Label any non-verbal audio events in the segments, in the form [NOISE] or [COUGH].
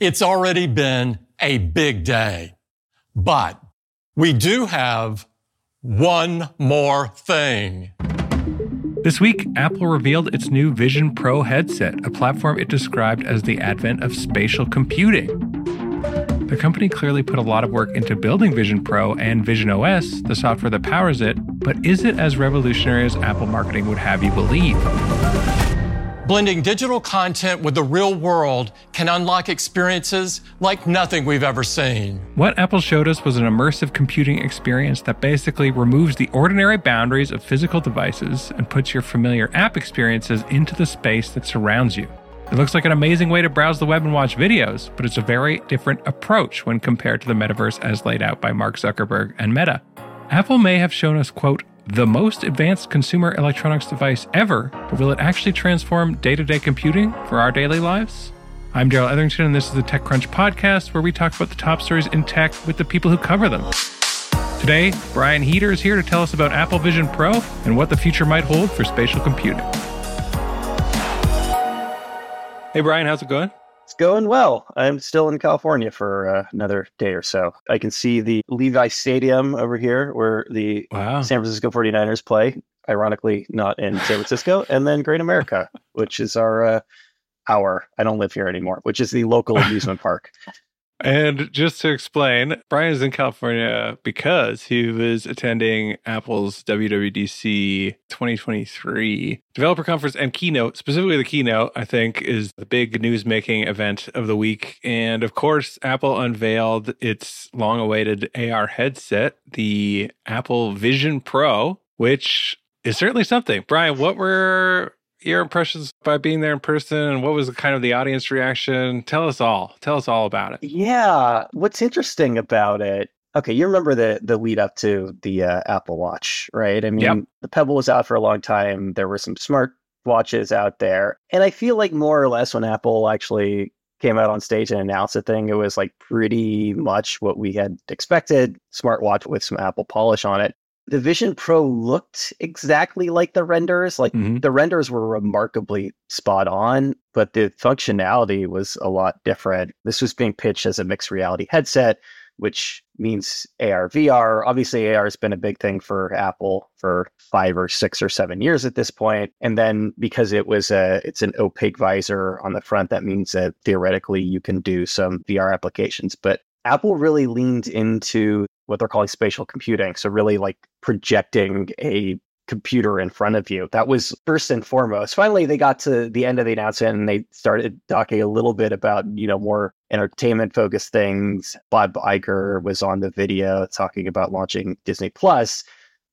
It's already been a big day. But we do have one more thing. This week, Apple revealed its new Vision Pro headset, a platform it described as the advent of spatial computing. The company clearly put a lot of work into building Vision Pro and Vision OS, the software that powers it, but is it as revolutionary as Apple marketing would have you believe? Blending digital content with the real world can unlock experiences like nothing we've ever seen. What Apple showed us was an immersive computing experience that basically removes the ordinary boundaries of physical devices and puts your familiar app experiences into the space that surrounds you. It looks like an amazing way to browse the web and watch videos, but it's a very different approach when compared to the metaverse as laid out by Mark Zuckerberg and Meta. Apple may have shown us, quote, the most advanced consumer electronics device ever, but will it actually transform day to day computing for our daily lives? I'm Darrell Etherington, and this is the TechCrunch podcast where we talk about the top stories in tech with the people who cover them. Today, Brian Heater is here to tell us about Apple Vision Pro and what the future might hold for spatial computing. Hey, Brian, how's it going? It's going well. I'm still in California for uh, another day or so. I can see the Levi Stadium over here where the wow. San Francisco 49ers play, ironically, not in San Francisco, and then Great America, [LAUGHS] which is our uh, our I don't live here anymore, which is the local amusement park. And just to explain, Brian is in California because he was attending Apple's WWDC 2023 developer conference and keynote. Specifically, the keynote, I think, is the big news making event of the week. And of course, Apple unveiled its long awaited AR headset, the Apple Vision Pro, which is certainly something. Brian, what were your impressions by being there in person and what was the kind of the audience reaction? Tell us all. Tell us all about it. Yeah. What's interesting about it? Okay, you remember the the lead up to the uh, Apple Watch, right? I mean, yep. the Pebble was out for a long time. There were some smart watches out there, and I feel like more or less when Apple actually came out on stage and announced the thing, it was like pretty much what we had expected. Smartwatch with some Apple polish on it the Vision Pro looked exactly like the renders. Like mm-hmm. the renders were remarkably spot on, but the functionality was a lot different. This was being pitched as a mixed reality headset, which means AR VR. Obviously, AR has been a big thing for Apple for five or six or seven years at this point. And then because it was a it's an opaque visor on the front, that means that theoretically you can do some VR applications. But Apple really leaned into what they're calling spatial computing. So, really like projecting a computer in front of you. That was first and foremost. Finally, they got to the end of the announcement and they started talking a little bit about, you know, more entertainment focused things. Bob Iger was on the video talking about launching Disney Plus.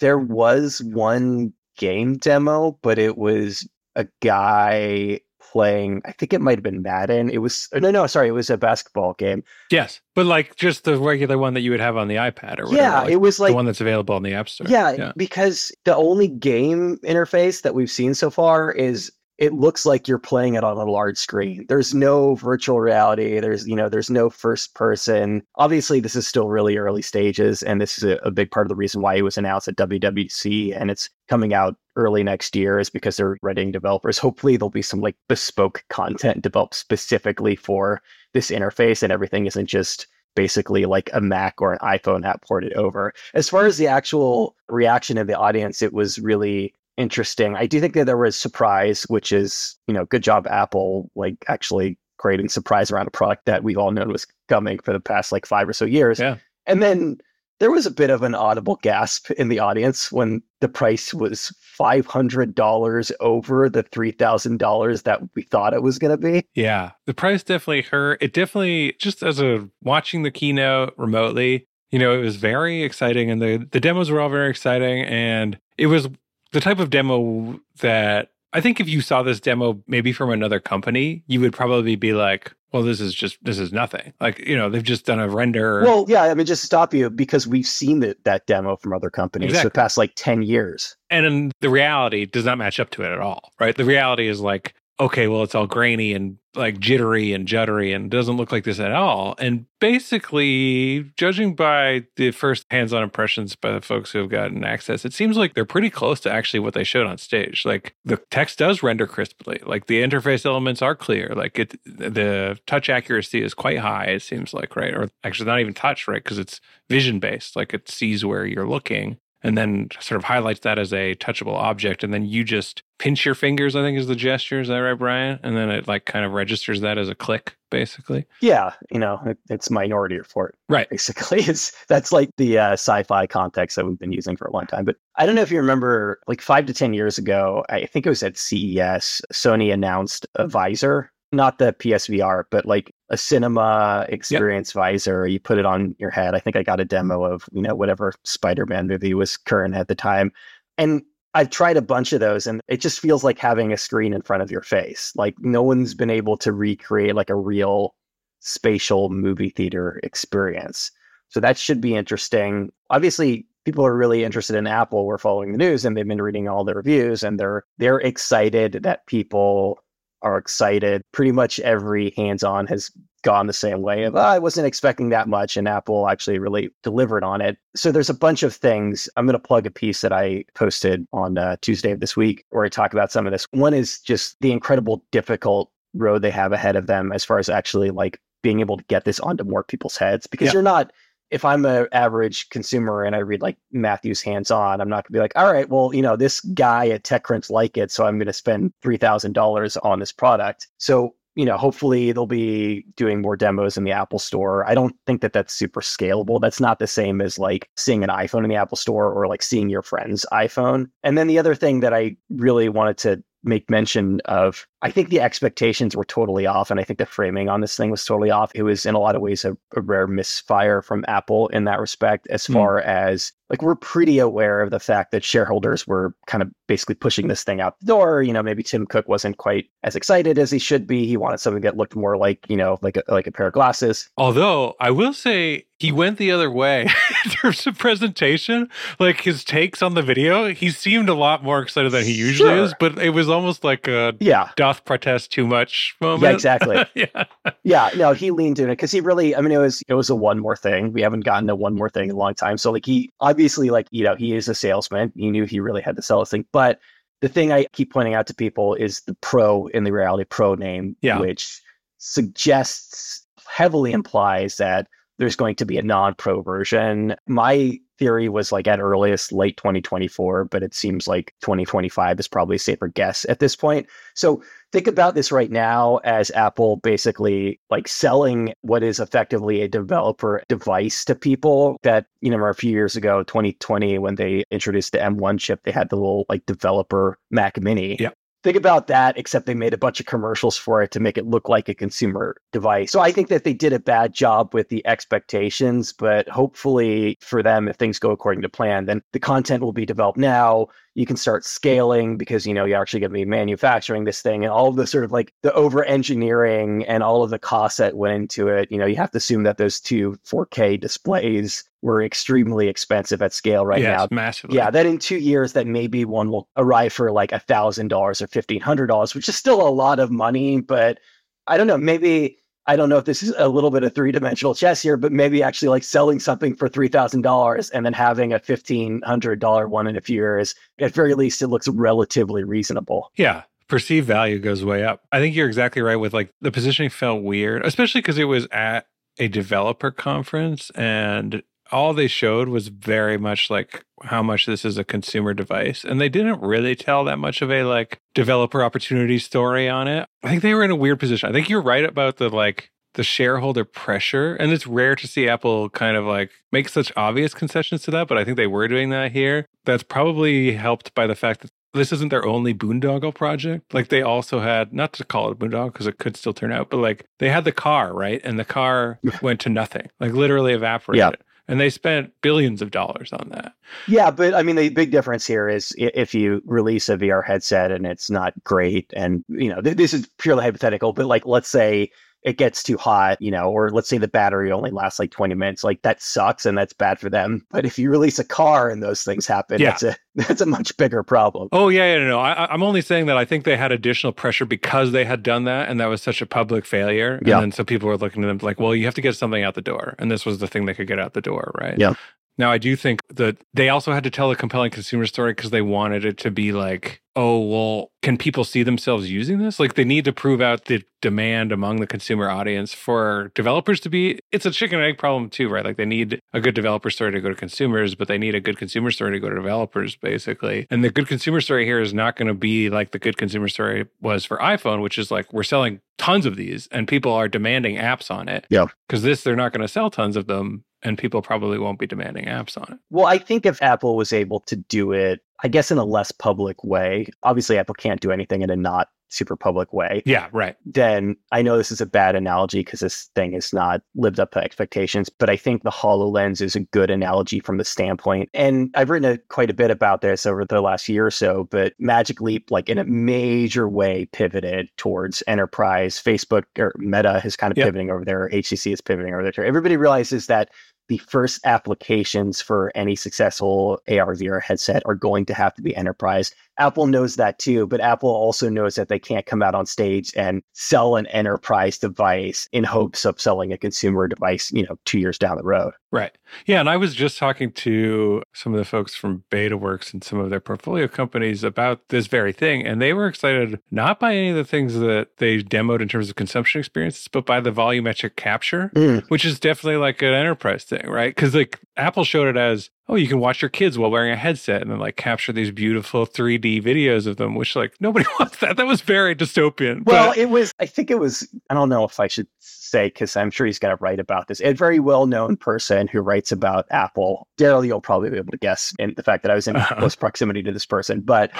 There was one game demo, but it was a guy playing. I think it might have been Madden. It was no, no, sorry, it was a basketball game. Yes, but like just the regular one that you would have on the iPad or whatever. Yeah, like it was like the one that's available on the App Store. Yeah, yeah, because the only game interface that we've seen so far is it looks like you're playing it on a large screen. There's no virtual reality. There's, you know, there's no first person. Obviously, this is still really early stages, and this is a, a big part of the reason why it was announced at WWDC and it's coming out early next year is because they're readying developers. [LAUGHS] Hopefully, there'll be some like bespoke content developed specifically for this interface, and everything isn't just basically like a Mac or an iPhone app ported over. As far as the actual reaction of the audience, it was really interesting. I do think that there was surprise, which is, you know, good job, Apple, like actually creating surprise around a product that we've all known was coming for the past like five or so years. Yeah. And then there was a bit of an audible gasp in the audience when the price was $500 over the $3,000 that we thought it was going to be. Yeah. The price definitely hurt. It definitely, just as a watching the keynote remotely, you know, it was very exciting and the, the demos were all very exciting. And it was the type of demo that I think if you saw this demo maybe from another company, you would probably be like, well, this is just this is nothing. Like, you know, they've just done a render. Well, yeah, I mean, just stop you because we've seen that that demo from other companies exactly. for the past like 10 years. And the reality does not match up to it at all, right? The reality is like okay, well, it's all grainy and like jittery and juddery and doesn't look like this at all. And basically, judging by the first hands on impressions by the folks who have gotten access, it seems like they're pretty close to actually what they showed on stage. Like the text does render crisply, like the interface elements are clear, like it, the touch accuracy is quite high, it seems like, right? Or actually, not even touch, right? Because it's vision based, like it sees where you're looking and then sort of highlights that as a touchable object. And then you just pinch your fingers, I think is the gesture. Is that right, Brian? And then it like kind of registers that as a click, basically. Yeah. You know, it, it's minority report. Right. Basically, [LAUGHS] it's that's like the uh, sci-fi context that we've been using for a long time. But I don't know if you remember, like five to 10 years ago, I think it was at CES, Sony announced a visor not the PSVR, but like a cinema experience yep. visor. You put it on your head. I think I got a demo mm-hmm. of, you know, whatever Spider Man movie was current at the time. And I've tried a bunch of those and it just feels like having a screen in front of your face. Like no one's mm-hmm. been able to recreate like a real spatial movie theater experience. So that should be interesting. Obviously, people are really interested in Apple. We're following the news and they've been reading all the reviews and they're they're excited that people are excited. Pretty much every hands on has gone the same way of, oh, I wasn't expecting that much. And Apple actually really delivered on it. So there's a bunch of things. I'm going to plug a piece that I posted on uh, Tuesday of this week where I talk about some of this. One is just the incredible difficult road they have ahead of them as far as actually like being able to get this onto more people's heads because you're not if I'm an average consumer and I read like Matthew's hands on, I'm not gonna be like, all right, well, you know, this guy at TechCrunch like it, so I'm gonna spend three thousand dollars on this product. So you know, hopefully they'll be doing more demos in the Apple Store. I don't think that that's super scalable. That's not the same as like seeing an iPhone in the Apple Store or like seeing your friend's iPhone. And then the other thing that I really wanted to make mention of I think the expectations were totally off, and I think the framing on this thing was totally off. It was in a lot of ways a, a rare misfire from Apple in that respect, as mm. far as like we're pretty aware of the fact that shareholders were kind of basically pushing this thing out the door. You know, maybe Tim Cook wasn't quite as excited as he should be. He wanted something that looked more like you know, like a, like a pair of glasses. Although I will say he went the other way [LAUGHS] in terms of presentation. Like his takes on the video, he seemed a lot more excited than he usually sure. is. But it was almost like a yeah doth protest too much moment. Yeah, exactly. [LAUGHS] yeah, yeah. No, he leaned in it because he really. I mean, it was it was a one more thing. We haven't gotten a one more thing in a long time. So like he obviously like you know he is a salesman. He knew he really had to sell this thing, but. The thing I keep pointing out to people is the pro in the reality pro name, yeah. which suggests heavily implies that there's going to be a non-pro version. My theory was like at earliest late 2024, but it seems like 2025 is probably a safer guess at this point. So think about this right now as Apple basically like selling what is effectively a developer device to people that, you know, a few years ago, 2020, when they introduced the M1 chip, they had the little like developer Mac mini. Yeah. Think about that, except they made a bunch of commercials for it to make it look like a consumer device. So I think that they did a bad job with the expectations, but hopefully for them, if things go according to plan, then the content will be developed now you can start scaling because you know you're actually going to be manufacturing this thing and all of the sort of like the over engineering and all of the costs that went into it. You know you have to assume that those two 4k displays were extremely expensive at scale right yes, now. massively. Yeah that in two years that maybe one will arrive for like a thousand dollars or fifteen hundred dollars which is still a lot of money but i don't know maybe I don't know if this is a little bit of three dimensional chess here, but maybe actually like selling something for three thousand dollars and then having a fifteen hundred dollar one in a few years. At very least, it looks relatively reasonable. Yeah, perceived value goes way up. I think you're exactly right with like the positioning felt weird, especially because it was at a developer conference and all they showed was very much like how much this is a consumer device and they didn't really tell that much of a like developer opportunity story on it i think they were in a weird position i think you're right about the like the shareholder pressure and it's rare to see apple kind of like make such obvious concessions to that but i think they were doing that here that's probably helped by the fact that this isn't their only boondoggle project. Like they also had, not to call it boondoggle because it could still turn out, but like they had the car, right? And the car [LAUGHS] went to nothing, like literally evaporated. Yeah and they spent billions of dollars on that. Yeah, but I mean, the big difference here is if you release a VR headset and it's not great, and you know, th- this is purely hypothetical, but like, let's say it gets too hot, you know, or let's say the battery only lasts like 20 minutes, like that sucks and that's bad for them. But if you release a car and those things happen, yeah. that's a [LAUGHS] that's a much bigger problem. Oh yeah, yeah, no, no. I, am only saying that I think they had additional pressure because they had done that, and that was such a public failure. And yeah. then so people were looking at them like, well, you have to get something out the door, and this was the thing they could get out the door, right? Yeah. Now, I do think that they also had to tell a compelling consumer story because they wanted it to be like, oh, well, can people see themselves using this? Like, they need to prove out the demand among the consumer audience for developers to be. It's a chicken and egg problem, too, right? Like, they need a good developer story to go to consumers, but they need a good consumer story to go to developers, basically. And the good consumer story here is not going to be like the good consumer story was for iPhone, which is like, we're selling tons of these and people are demanding apps on it. Yeah. Because this, they're not going to sell tons of them and people probably won't be demanding apps on it. Well, I think if Apple was able to do it, I guess in a less public way, obviously Apple can't do anything in a not super public way. Yeah, right. Then I know this is a bad analogy because this thing has not lived up to expectations, but I think the HoloLens is a good analogy from the standpoint. And I've written a, quite a bit about this over the last year or so, but Magic Leap, like in a major way, pivoted towards enterprise. Facebook or Meta is kind of yep. pivoting over there. HTC is pivoting over there. Everybody realizes that the first applications for any successful AR VR headset are going to have to be enterprise. Apple knows that too, but Apple also knows that they can't come out on stage and sell an enterprise device in hopes of selling a consumer device, you know, 2 years down the road. Right. Yeah, and I was just talking to some of the folks from BetaWorks and some of their portfolio companies about this very thing, and they were excited not by any of the things that they demoed in terms of consumption experiences, but by the volumetric capture, mm. which is definitely like an enterprise thing, right? Because like Apple showed it as oh, you can watch your kids while wearing a headset and then like capture these beautiful 3D videos of them, which like nobody [LAUGHS] wants that. That was very dystopian. Well, but... it was, I think it was, I don't know if I should say, because I'm sure he's going to write about this. A very well known person who writes about Apple. Darrell, you'll probably be able to guess in the fact that I was in uh-huh. close proximity to this person, but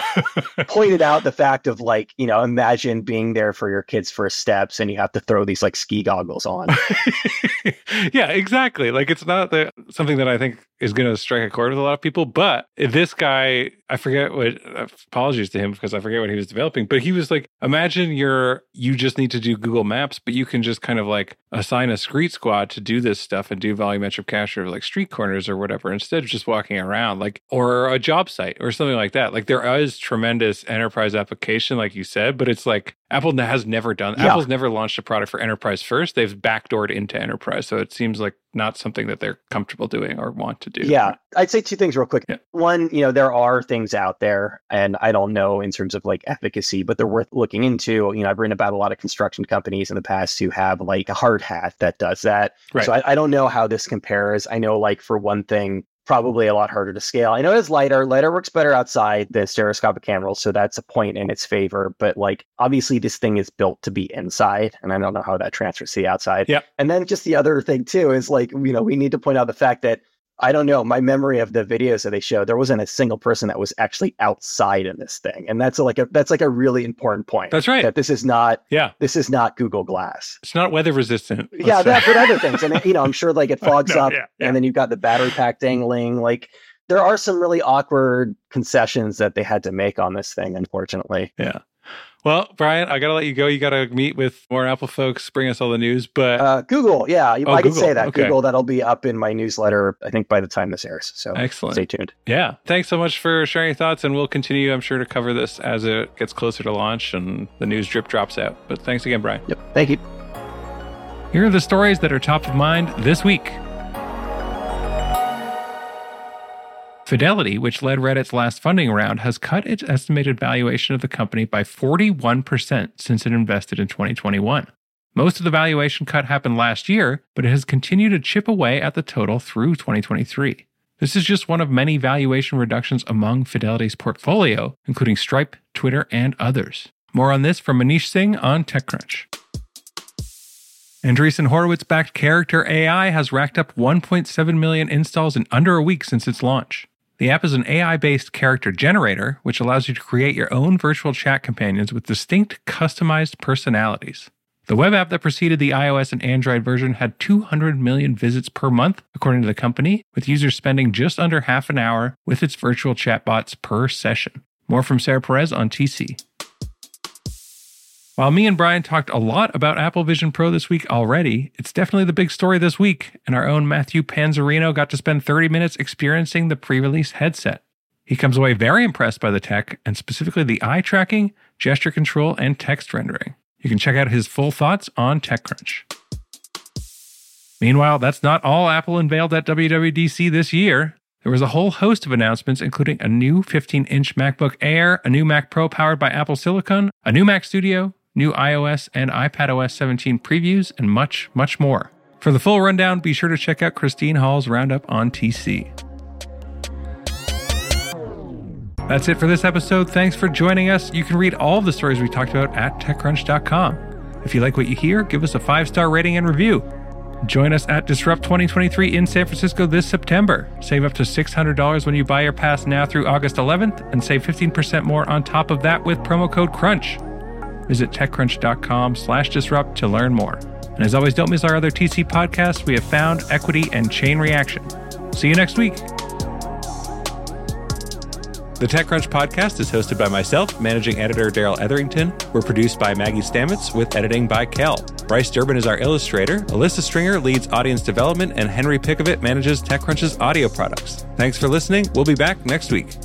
pointed out the fact of like, you know, imagine being there for your kids' first steps and you have to throw these like ski goggles on. [LAUGHS] yeah, exactly. Like it's not the, something that I think is going to strike a chord with a lot of people. But this guy, I forget what. Uh, apologies to him because I forget what he was developing. But he was like, imagine you're you just need to do Google Maps, but you can just kind of like assign a street squad to do this stuff and do volumetric capture of like street corners or whatever instead of just walking around, like or a job site or something like that. Like there is tremendous enterprise application, like you said, but it's like Apple has never done. Yeah. Apple's never launched a product for enterprise first. They've backdoored into enterprise, so it seems like not something that they're comfortable doing or want to do. Yeah, I'd say two things real quick. Yeah. One, you know, there are things out there, and I don't know in terms of like efficacy, but they're worth looking into. You know, I've written about a lot of construction companies in the past who have like a hard hat that does that. Right. So I, I don't know how this compares. I know, like for one thing, probably a lot harder to scale. I know it's LiDAR. LiDAR works better outside the stereoscopic cameras, so that's a point in its favor. But like obviously this thing is built to be inside, and I don't know how that transfers to the outside. Yeah. And then just the other thing too is like, you know, we need to point out the fact that I don't know. My memory of the videos that they showed, there wasn't a single person that was actually outside in this thing, and that's like a that's like a really important point. That's right. That this is not yeah this is not Google Glass. It's not weather resistant. Yeah, that but other things, and you know I'm sure like it [LAUGHS] fogs no, up, yeah, yeah. and then you've got the battery pack dangling. Like there are some really awkward concessions that they had to make on this thing, unfortunately. Yeah. Well, Brian, I got to let you go. You got to meet with more Apple folks, bring us all the news. But uh, Google, yeah, oh, I can say that. Okay. Google, that'll be up in my newsletter, I think, by the time this airs. So excellent. Stay tuned. Yeah. Thanks so much for sharing your thoughts. And we'll continue, I'm sure, to cover this as it gets closer to launch and the news drip drops out. But thanks again, Brian. Yep. Thank you. Here are the stories that are top of mind this week. Fidelity, which led Reddit's last funding round, has cut its estimated valuation of the company by 41% since it invested in 2021. Most of the valuation cut happened last year, but it has continued to chip away at the total through 2023. This is just one of many valuation reductions among Fidelity's portfolio, including Stripe, Twitter, and others. More on this from Manish Singh on TechCrunch. Andreessen Horowitz backed Character AI has racked up 1.7 million installs in under a week since its launch. The app is an AI based character generator, which allows you to create your own virtual chat companions with distinct, customized personalities. The web app that preceded the iOS and Android version had 200 million visits per month, according to the company, with users spending just under half an hour with its virtual chatbots per session. More from Sarah Perez on TC. While me and Brian talked a lot about Apple Vision Pro this week already, it's definitely the big story this week, and our own Matthew Panzarino got to spend 30 minutes experiencing the pre release headset. He comes away very impressed by the tech, and specifically the eye tracking, gesture control, and text rendering. You can check out his full thoughts on TechCrunch. Meanwhile, that's not all Apple unveiled at WWDC this year. There was a whole host of announcements, including a new 15 inch MacBook Air, a new Mac Pro powered by Apple Silicon, a new Mac Studio, new iOS and iPadOS 17 previews, and much, much more. For the full rundown, be sure to check out Christine Hall's Roundup on TC. That's it for this episode. Thanks for joining us. You can read all of the stories we talked about at TechCrunch.com. If you like what you hear, give us a five star rating and review. Join us at Disrupt 2023 in San Francisco this September. Save up to $600 when you buy your pass now through August 11th and save 15% more on top of that with promo code CRUNCH. Visit techcrunch.com slash disrupt to learn more. And as always, don't miss our other TC podcasts. We have Found, Equity, and Chain Reaction. See you next week. The TechCrunch podcast is hosted by myself, managing editor Darrell Etherington. We're produced by Maggie Stamets with editing by Kel. Bryce Durbin is our illustrator. Alyssa Stringer leads audience development, and Henry Pickavet manages TechCrunch's audio products. Thanks for listening. We'll be back next week.